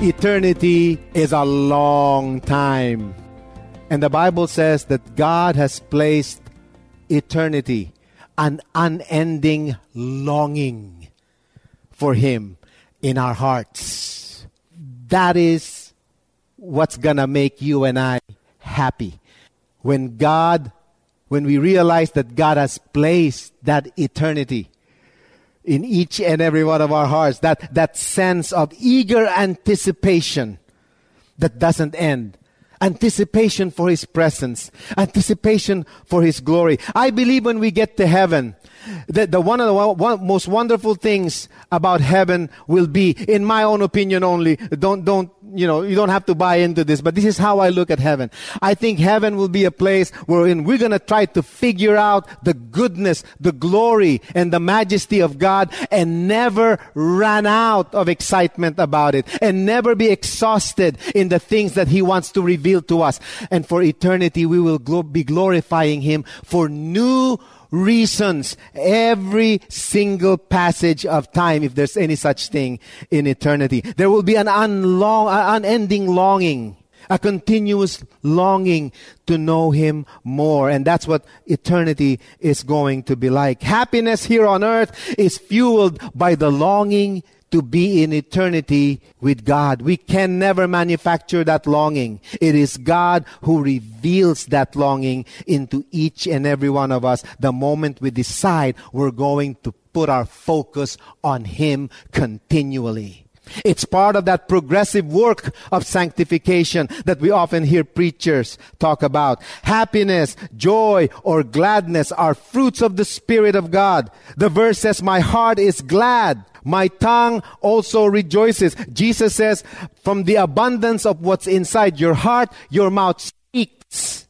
Eternity is a long time. And the Bible says that God has placed eternity, an unending longing for Him in our hearts. That is what's going to make you and I happy. When God, when we realize that God has placed that eternity in each and every one of our hearts, that, that sense of eager anticipation that doesn't end. Anticipation for His presence, anticipation for His glory. I believe when we get to heaven, that the one of the one, most wonderful things about heaven will be, in my own opinion only, don't, don't, you know, you don't have to buy into this, but this is how I look at heaven. I think heaven will be a place wherein we're going to try to figure out the goodness, the glory, and the majesty of God and never run out of excitement about it and never be exhausted in the things that He wants to reveal to us. And for eternity, we will glo- be glorifying Him for new reasons every single passage of time, if there's any such thing in eternity. There will be an unlong, unending longing, a continuous longing to know Him more. And that's what eternity is going to be like. Happiness here on earth is fueled by the longing to be in eternity with God. We can never manufacture that longing. It is God who reveals that longing into each and every one of us the moment we decide we're going to put our focus on Him continually. It's part of that progressive work of sanctification that we often hear preachers talk about. Happiness, joy, or gladness are fruits of the Spirit of God. The verse says, My heart is glad. My tongue also rejoices. Jesus says, From the abundance of what's inside your heart, your mouth speaks.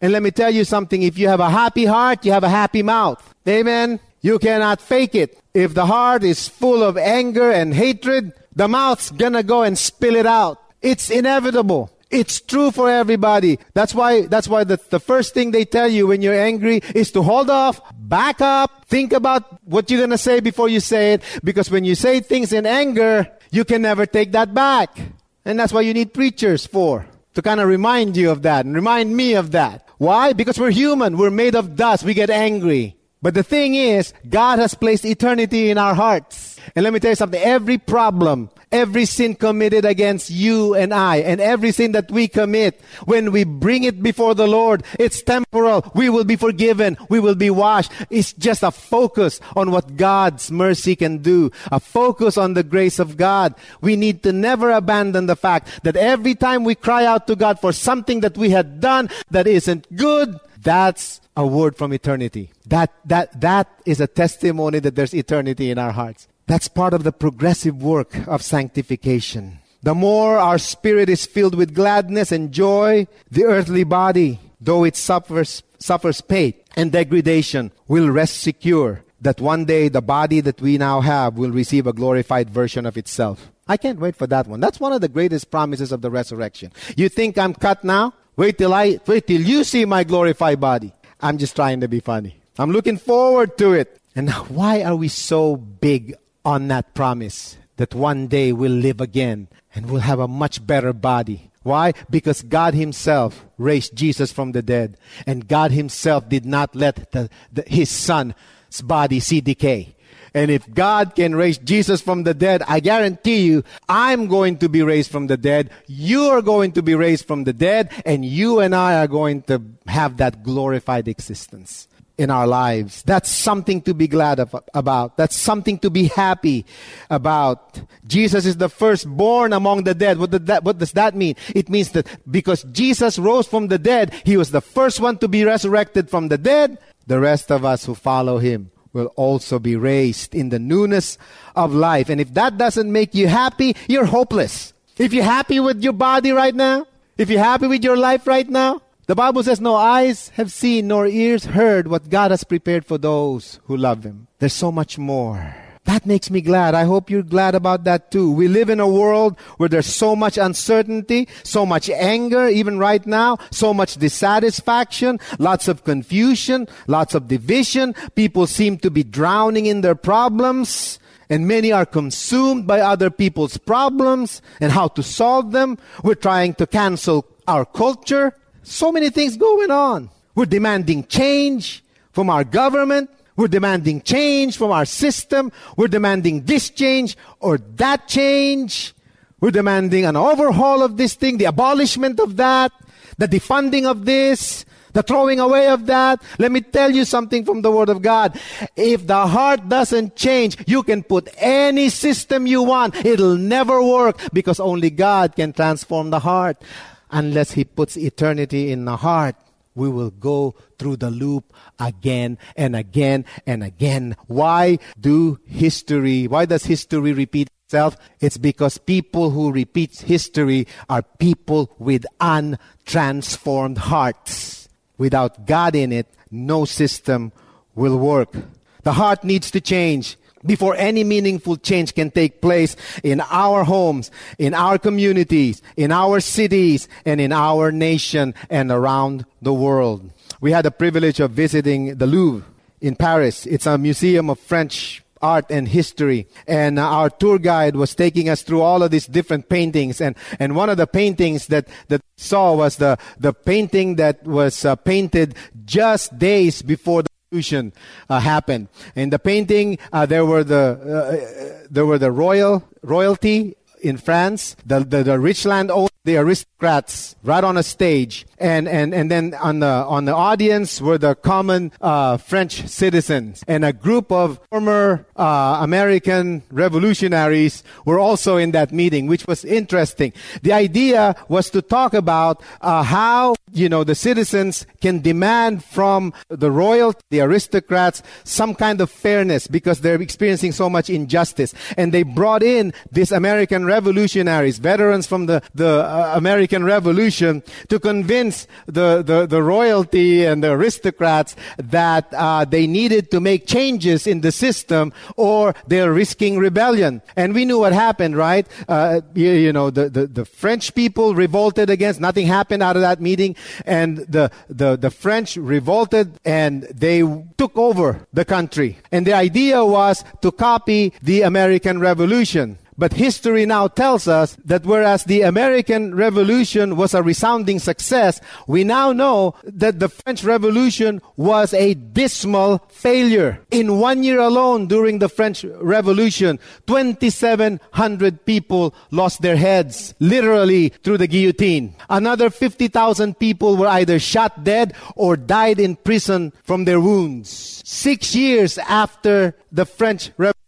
And let me tell you something if you have a happy heart, you have a happy mouth. Amen. You cannot fake it. If the heart is full of anger and hatred, the mouth's gonna go and spill it out. It's inevitable. It's true for everybody. That's why, that's why the, the first thing they tell you when you're angry is to hold off, back up, think about what you're gonna say before you say it, because when you say things in anger, you can never take that back. And that's why you need preachers for, to kind of remind you of that and remind me of that. Why? Because we're human. We're made of dust. We get angry. But the thing is, God has placed eternity in our hearts. And let me tell you something. Every problem, every sin committed against you and I, and every sin that we commit, when we bring it before the Lord, it's temporal. We will be forgiven. We will be washed. It's just a focus on what God's mercy can do. A focus on the grace of God. We need to never abandon the fact that every time we cry out to God for something that we had done that isn't good, that's a word from eternity. That, that, that is a testimony that there's eternity in our hearts. That's part of the progressive work of sanctification. The more our spirit is filled with gladness and joy, the earthly body, though it suffers, suffers pain and degradation, will rest secure that one day the body that we now have will receive a glorified version of itself. I can't wait for that one. That's one of the greatest promises of the resurrection. You think I'm cut now? Wait till I wait till you see my glorified body. I'm just trying to be funny. I'm looking forward to it. And why are we so big on that promise that one day we'll live again and we'll have a much better body? Why? Because God Himself raised Jesus from the dead. And God Himself did not let the, the, His Son's body see decay. And if God can raise Jesus from the dead, I guarantee you, I'm going to be raised from the dead. You are going to be raised from the dead. And you and I are going to have that glorified existence in our lives. That's something to be glad of, about. That's something to be happy about. Jesus is the firstborn among the dead. What, that, what does that mean? It means that because Jesus rose from the dead, he was the first one to be resurrected from the dead. The rest of us who follow him will also be raised in the newness of life. And if that doesn't make you happy, you're hopeless. If you're happy with your body right now, if you're happy with your life right now, the Bible says, No eyes have seen, nor ears heard what God has prepared for those who love Him. There's so much more. That makes me glad. I hope you're glad about that too. We live in a world where there's so much uncertainty, so much anger, even right now, so much dissatisfaction, lots of confusion, lots of division. People seem to be drowning in their problems. And many are consumed by other people's problems and how to solve them. We're trying to cancel our culture. So many things going on. We're demanding change from our government. We're demanding change from our system. We're demanding this change or that change. We're demanding an overhaul of this thing, the abolishment of that, the defunding of this, the throwing away of that. Let me tell you something from the Word of God. If the heart doesn't change, you can put any system you want. It'll never work because only God can transform the heart unless He puts eternity in the heart, we will go through the loop again and again and again. Why do history, why does history repeat itself? It's because people who repeat history are people with untransformed hearts. Without God in it, no system will work. The heart needs to change before any meaningful change can take place in our homes, in our communities, in our cities, and in our nation and around the world. We had the privilege of visiting the Louvre in Paris. It's a museum of French art and history. And uh, our tour guide was taking us through all of these different paintings. And, and one of the paintings that, that saw was the, the painting that was uh, painted just days before the revolution uh, happened. In the painting, uh, there were the uh, there were the royal royalty in France, the the, the rich landowner, the aristocrats, right on a stage, and and and then on the on the audience were the common uh, French citizens, and a group of former uh, American revolutionaries were also in that meeting, which was interesting. The idea was to talk about uh, how you know, the citizens can demand from the royal, the aristocrats, some kind of fairness because they're experiencing so much injustice. And they brought in these American revolutionaries, veterans from the, the uh, American Revolution, to convince the, the, the, royalty and the aristocrats that uh, they needed to make changes in the system or they're risking rebellion. And we knew what happened, right? Uh, you, you know, the, the, the French people revolted against, nothing happened out of that meeting and the, the, the French revolted and they took over the country. And the idea was to copy the American Revolution. But history now tells us that whereas the American Revolution was a resounding success, we now know that the French Revolution was a dismal failure. In one year alone during the French Revolution, 2,700 people lost their heads, literally through the guillotine. Another 50,000 people were either shot dead or died in prison from their wounds. Six years after the French Revolution,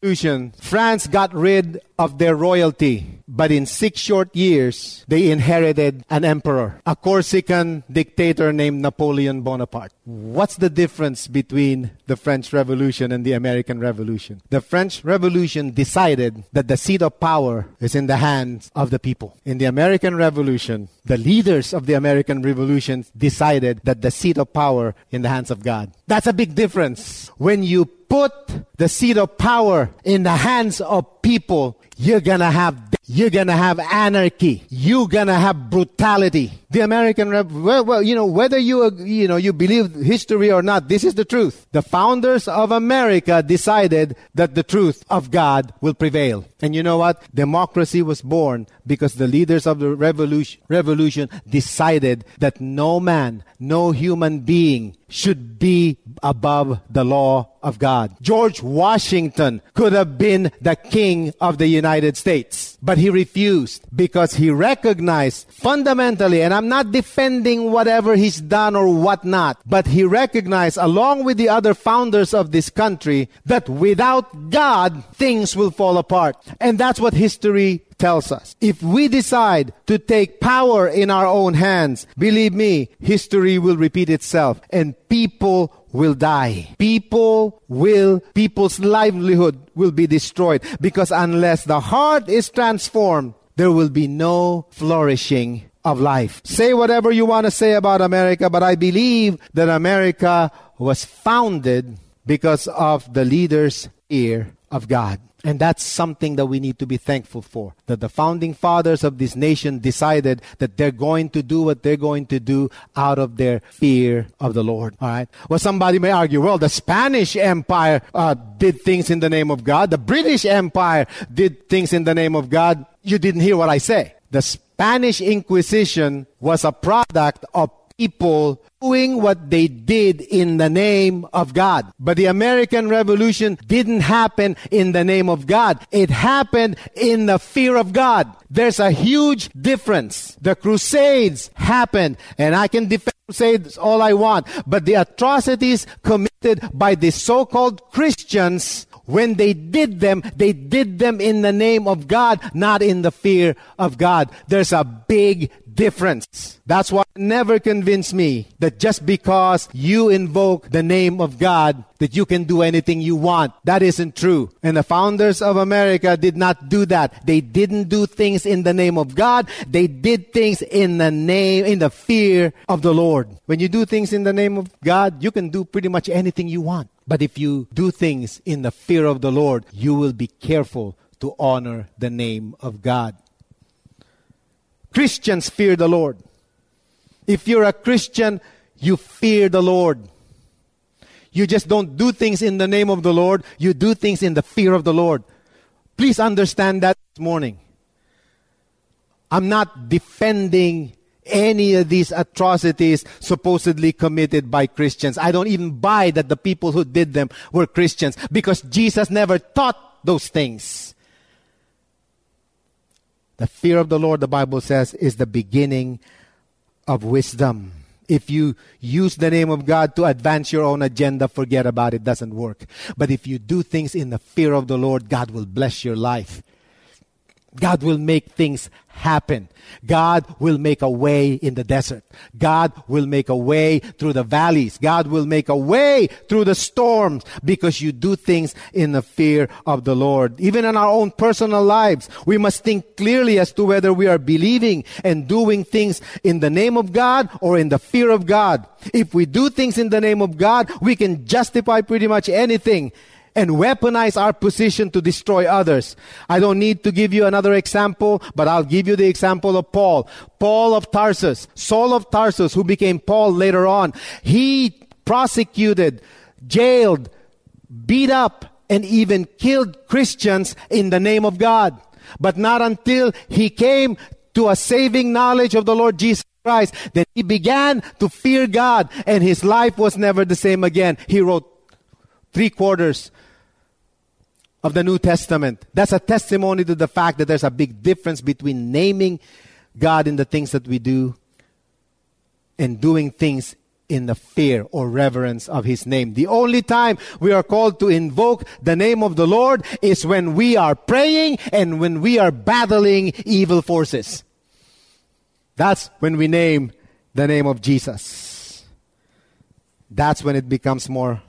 France got rid of their royalty. But in six short years, they inherited an emperor, a Corsican dictator named Napoleon Bonaparte. What's the difference between the French Revolution and the American Revolution? The French Revolution decided that the seat of power is in the hands of the people. In the American Revolution, the leaders of the American Revolution decided that the seat of power is in the hands of God. That's a big difference. When you put the seat of power in the hands of people, you're gonna have you're gonna have anarchy. You're gonna have brutality. The American, well, well, you know, whether you you know you believe history or not, this is the truth. The founders of America decided that the truth of God will prevail. And you know what? Democracy was born because the leaders of the revolution, revolution decided that no man, no human being should be above the law of God. George Washington could have been the king of the United States, but he refused because he recognized fundamentally, and I'm not defending whatever he's done or whatnot, but he recognized along with the other founders of this country that without God, things will fall apart. And that's what history tells us. If we decide to take power in our own hands, believe me, history will repeat itself and people will die. People will, people's livelihood will be destroyed because unless the heart is transformed, there will be no flourishing of life. Say whatever you want to say about America, but I believe that America was founded because of the leaders' fear of God. And that's something that we need to be thankful for. That the founding fathers of this nation decided that they're going to do what they're going to do out of their fear of the Lord. All right. Well, somebody may argue, well, the Spanish Empire uh, did things in the name of God. The British Empire did things in the name of God. You didn't hear what I say. The Spanish Inquisition was a product of people doing what they did in the name of God. But the American Revolution didn't happen in the name of God. It happened in the fear of God. There's a huge difference. The Crusades happened, and I can defend Crusades all I want, but the atrocities committed by the so-called Christians when they did them, they did them in the name of God, not in the fear of God. There's a big difference. That's why never convince me that just because you invoke the name of God, that you can do anything you want. That isn't true. And the founders of America did not do that. They didn't do things in the name of God. They did things in the name, in the fear of the Lord. When you do things in the name of God, you can do pretty much anything you want. But if you do things in the fear of the Lord, you will be careful to honor the name of God. Christians fear the Lord. If you're a Christian, you fear the Lord. You just don't do things in the name of the Lord, you do things in the fear of the Lord. Please understand that this morning. I'm not defending any of these atrocities supposedly committed by Christians. I don't even buy that the people who did them were Christians because Jesus never taught those things. The fear of the Lord, the Bible says, is the beginning of wisdom. If you use the name of God to advance your own agenda, forget about it. doesn't work. But if you do things in the fear of the Lord, God will bless your life. God will make things happen. God will make a way in the desert. God will make a way through the valleys. God will make a way through the storms because you do things in the fear of the Lord. Even in our own personal lives, we must think clearly as to whether we are believing and doing things in the name of God or in the fear of God. If we do things in the name of God, we can justify pretty much anything and weaponize our position to destroy others. I don't need to give you another example, but I'll give you the example of Paul. Paul of Tarsus, Saul of Tarsus, who became Paul later on. He prosecuted, jailed, beat up, and even killed Christians in the name of God. But not until he came to a saving knowledge of the Lord Jesus Christ that he began to fear God and his life was never the same again. He wrote three quarters of the New Testament. That's a testimony to the fact that there's a big difference between naming God in the things that we do and doing things in the fear or reverence of His name. The only time we are called to invoke the name of the Lord is when we are praying and when we are battling evil forces. That's when we name the name of Jesus. That's when it becomes more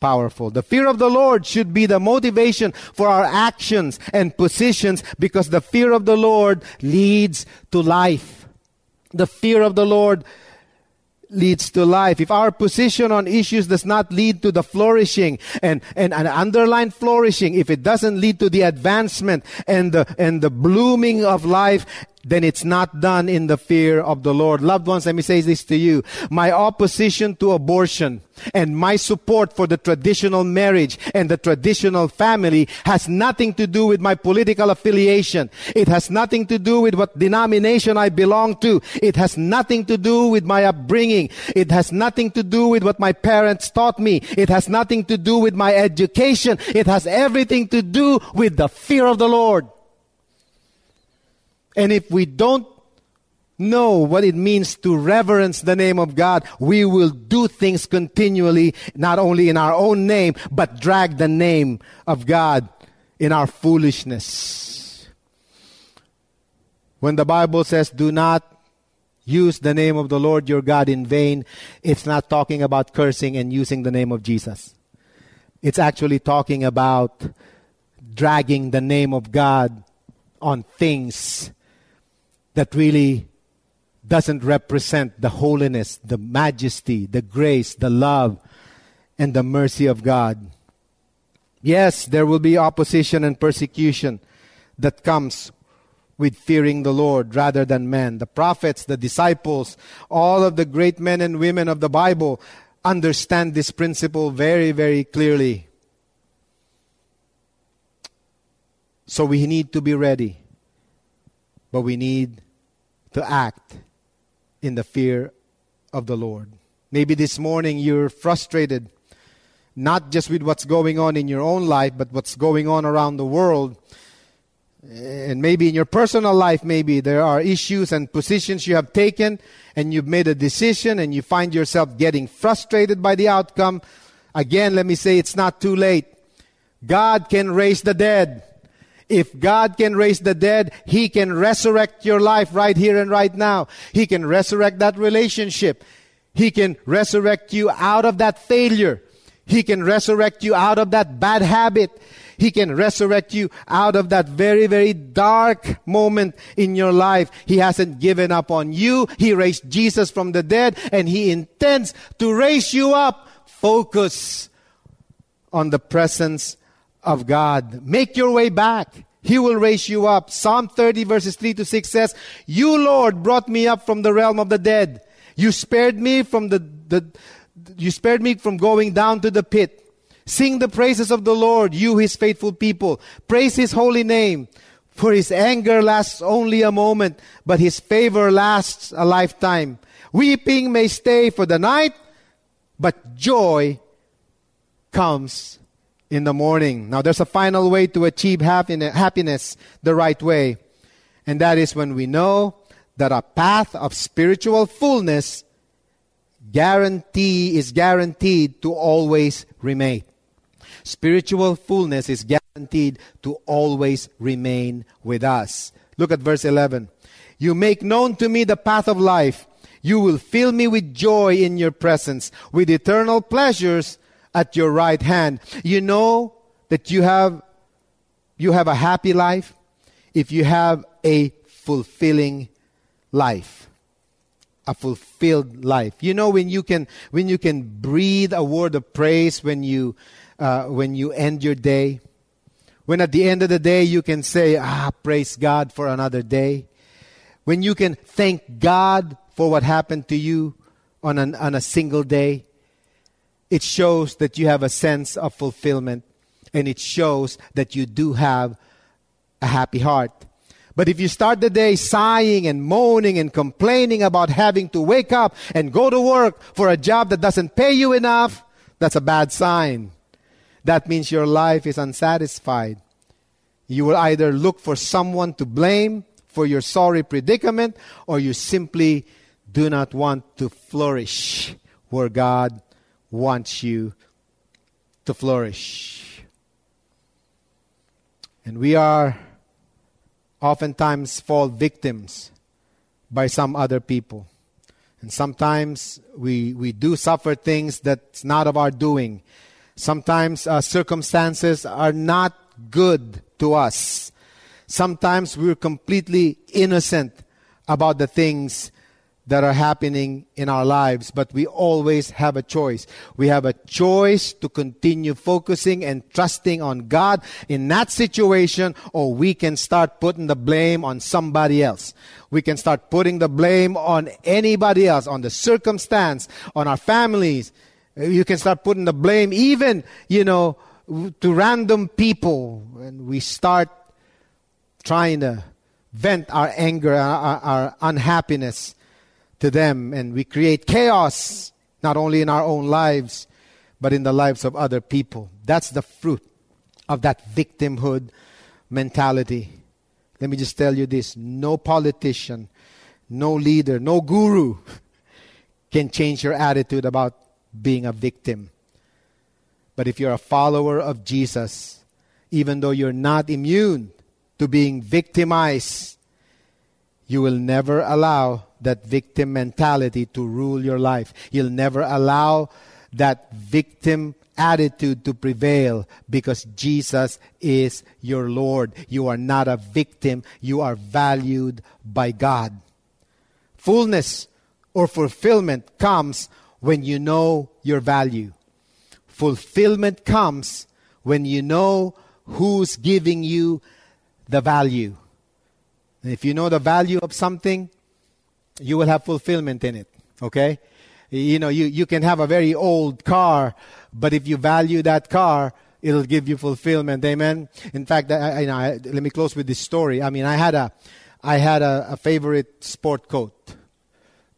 powerful. The fear of the Lord should be the motivation for our actions and positions because the fear of the Lord leads to life. The fear of the Lord leads to life. If our position on issues does not lead to the flourishing and, and, and underline flourishing, if it doesn't lead to the advancement and the, and the blooming of life, then it's not done in the fear of the Lord. Loved ones, let me say this to you. My opposition to abortion and my support for the traditional marriage and the traditional family has nothing to do with my political affiliation. It has nothing to do with what denomination I belong to. It has nothing to do with my upbringing. It has nothing to do with what my parents taught me. It has nothing to do with my education. It has everything to do with the fear of the Lord. And if we don't know what it means to reverence the name of God, we will do things continually, not only in our own name, but drag the name of God in our foolishness. When the Bible says, do not use the name of the Lord your God in vain, it's not talking about cursing and using the name of Jesus. It's actually talking about dragging the name of God on things that really doesn't represent the holiness, the majesty, the grace, the love, and the mercy of God. Yes, there will be opposition and persecution that comes with fearing the Lord rather than men. The prophets, the disciples, all of the great men and women of the Bible understand this principle very, very clearly. So we need to be ready but we need to act in the fear of the Lord. Maybe this morning you're frustrated, not just with what's going on in your own life, but what's going on around the world. And maybe in your personal life, maybe there are issues and positions you have taken, and you've made a decision, and you find yourself getting frustrated by the outcome. Again, let me say it's not too late. God can raise the dead. If God can raise the dead, He can resurrect your life right here and right now. He can resurrect that relationship. He can resurrect you out of that failure. He can resurrect you out of that bad habit. He can resurrect you out of that very, very dark moment in your life. He hasn't given up on you. He raised Jesus from the dead and He intends to raise you up. Focus on the presence of God. Make your way back. He will raise you up. Psalm 30 verses 3 to 6 says, You, Lord, brought me up from the realm of the dead. You spared me from the, the you spared me from going down to the pit. Sing the praises of the Lord, you his faithful people. Praise his holy name. For his anger lasts only a moment, but his favor lasts a lifetime. Weeping may stay for the night, but joy comes in the morning. Now, there's a final way to achieve happiness the right way, and that is when we know that a path of spiritual fullness guarantee is guaranteed to always remain. Spiritual fullness is guaranteed to always remain with us. Look at verse 11. You make known to me the path of life. You will fill me with joy in your presence, with eternal pleasures at your right hand. You know that you have, you have a happy life if you have a fulfilling life. A fulfilled life. You know when you can when you can breathe a word of praise when you uh, when you end your day. When at the end of the day you can say, "Ah, praise God for another day." When you can thank God for what happened to you on an, on a single day it shows that you have a sense of fulfillment and it shows that you do have a happy heart. But if you start the day sighing and moaning and complaining about having to wake up and go to work for a job that doesn't pay you enough, that's a bad sign. That means your life is unsatisfied. You will either look for someone to blame for your sorry predicament or you simply do not want to flourish where God wants you to flourish. And we are oftentimes fall victims by some other people. And sometimes we, we do suffer things that's not of our doing. Sometimes uh, circumstances are not good to us. Sometimes we're completely innocent about the things that are happening in our lives, but we always have a choice. We have a choice to continue focusing and trusting on God in that situation, or we can start putting the blame on somebody else. We can start putting the blame on anybody else, on the circumstance, on our families. You can start putting the blame even, you know, to random people. And we start trying to vent our anger, our, our unhappiness to them, and we create chaos, not only in our own lives, but in the lives of other people. That's the fruit of that victimhood mentality. Let me just tell you this no politician, no leader, no guru can change your attitude about being a victim. But if you're a follower of Jesus, even though you're not immune to being victimized, you will never allow that victim mentality to rule your life. You'll never allow that victim attitude to prevail because Jesus is your Lord. You are not a victim, you are valued by God. Fullness or fulfillment comes when you know your value. Fulfillment comes when you know who's giving you the value. And if you know the value of something, you will have fulfillment in it. Okay? You know, you, you can have a very old car, but if you value that car, it'll give you fulfillment. Amen. In fact, I, I, I, let me close with this story. I mean, I had a, I had a, a favorite sport coat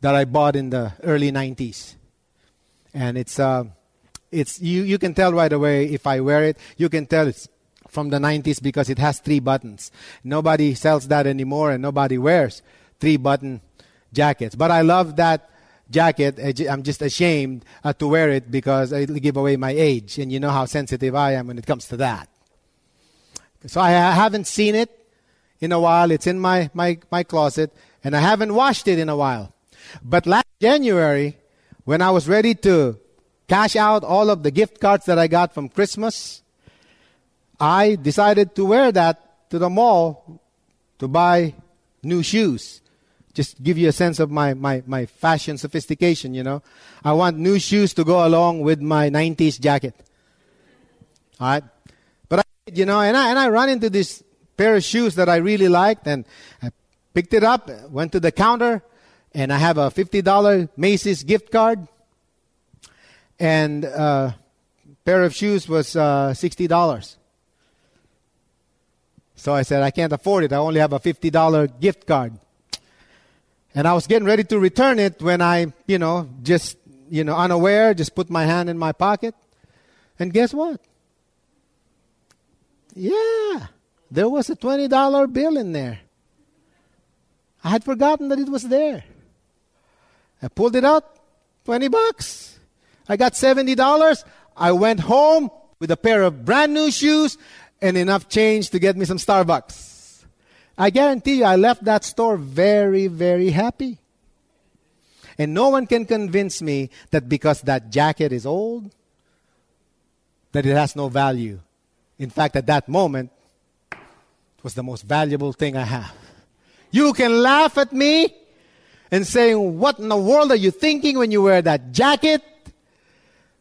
that I bought in the early 90s. And it's, uh, it's, you, you can tell right away if I wear it, you can tell it's from the 90s because it has three buttons. Nobody sells that anymore and nobody wears three button jackets. But I love that jacket. I'm just ashamed uh, to wear it because it'll give away my age. And you know how sensitive I am when it comes to that. So I haven't seen it in a while. It's in my, my, my closet and I haven't washed it in a while. But last January, when I was ready to cash out all of the gift cards that I got from Christmas, I decided to wear that to the mall to buy new shoes. Just give you a sense of my, my, my fashion sophistication, you know. I want new shoes to go along with my 90s jacket. All right? But I, you know, and I, and I run into this pair of shoes that I really liked and I picked it up, went to the counter, and I have a $50 Macy's gift card. And a uh, pair of shoes was uh, $60. So I said, I can't afford it. I only have a $50 gift card. And I was getting ready to return it when I, you know, just, you know, unaware, just put my hand in my pocket. And guess what? Yeah, there was a $20 bill in there. I had forgotten that it was there. I pulled it out, 20 bucks. I got $70. I went home with a pair of brand new shoes and enough change to get me some Starbucks. I guarantee you, I left that store very, very happy. And no one can convince me that because that jacket is old, that it has no value. In fact, at that moment, it was the most valuable thing I have. You can laugh at me and say, What in the world are you thinking when you wear that jacket?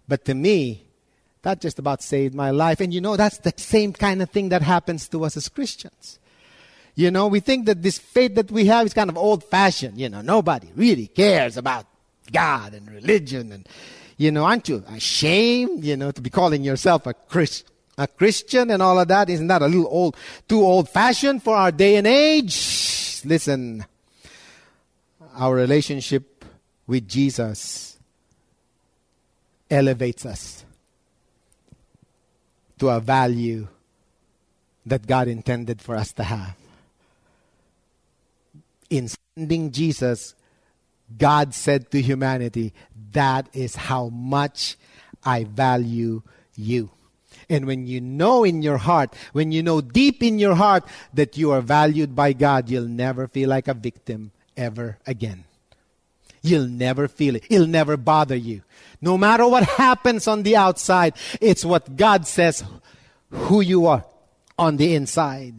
But to me, that just about saved my life. And you know, that's the same kind of thing that happens to us as Christians. You know, we think that this faith that we have is kind of old fashioned. You know, nobody really cares about God and religion. And, you know, aren't you ashamed, you know, to be calling yourself a, Christ, a Christian and all of that? Isn't that a little old, too old fashioned for our day and age? Listen, our relationship with Jesus elevates us to a value that God intended for us to have. In sending Jesus, God said to humanity, That is how much I value you. And when you know in your heart, when you know deep in your heart that you are valued by God, you'll never feel like a victim ever again. You'll never feel it. It'll never bother you. No matter what happens on the outside, it's what God says who you are on the inside.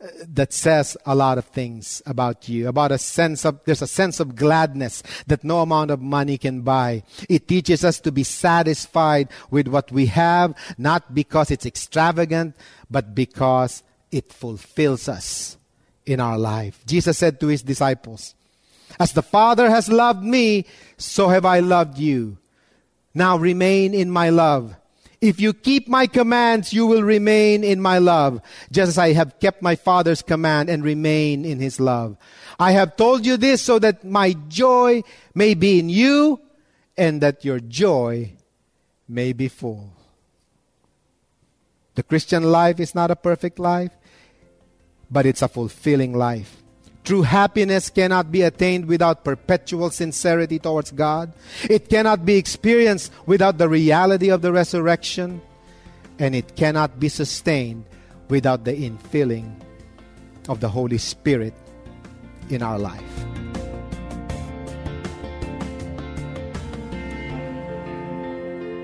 Uh, that says a lot of things about you about a sense of there's a sense of gladness that no amount of money can buy it teaches us to be satisfied with what we have not because it's extravagant but because it fulfills us in our life jesus said to his disciples as the father has loved me so have i loved you now remain in my love if you keep my commands, you will remain in my love, just as I have kept my Father's command and remain in his love. I have told you this so that my joy may be in you and that your joy may be full. The Christian life is not a perfect life, but it's a fulfilling life. True happiness cannot be attained without perpetual sincerity towards God. It cannot be experienced without the reality of the resurrection. And it cannot be sustained without the infilling of the Holy Spirit in our life.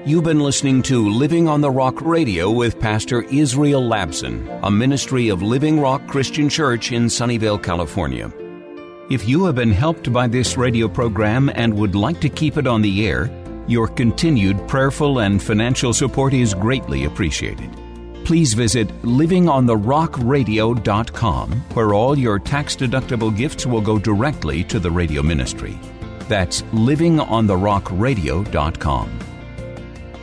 You've been listening to Living on the Rock Radio with Pastor Israel Labson, a ministry of Living Rock Christian Church in Sunnyvale, California. If you have been helped by this radio program and would like to keep it on the air, your continued prayerful and financial support is greatly appreciated. Please visit livingontherockradio.com, where all your tax deductible gifts will go directly to the radio ministry. That's livingontherockradio.com.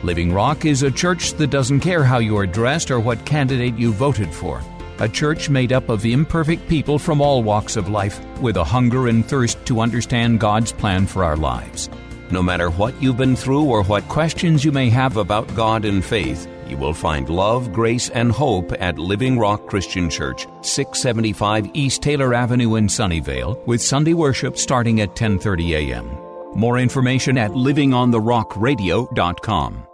Living Rock is a church that doesn't care how you are dressed or what candidate you voted for. A church made up of imperfect people from all walks of life with a hunger and thirst to understand God's plan for our lives. No matter what you've been through or what questions you may have about God and faith, you will find love, grace, and hope at Living Rock Christian Church, 675 East Taylor Avenue in Sunnyvale, with Sunday worship starting at 10:30 a.m. More information at livingontherockradio.com.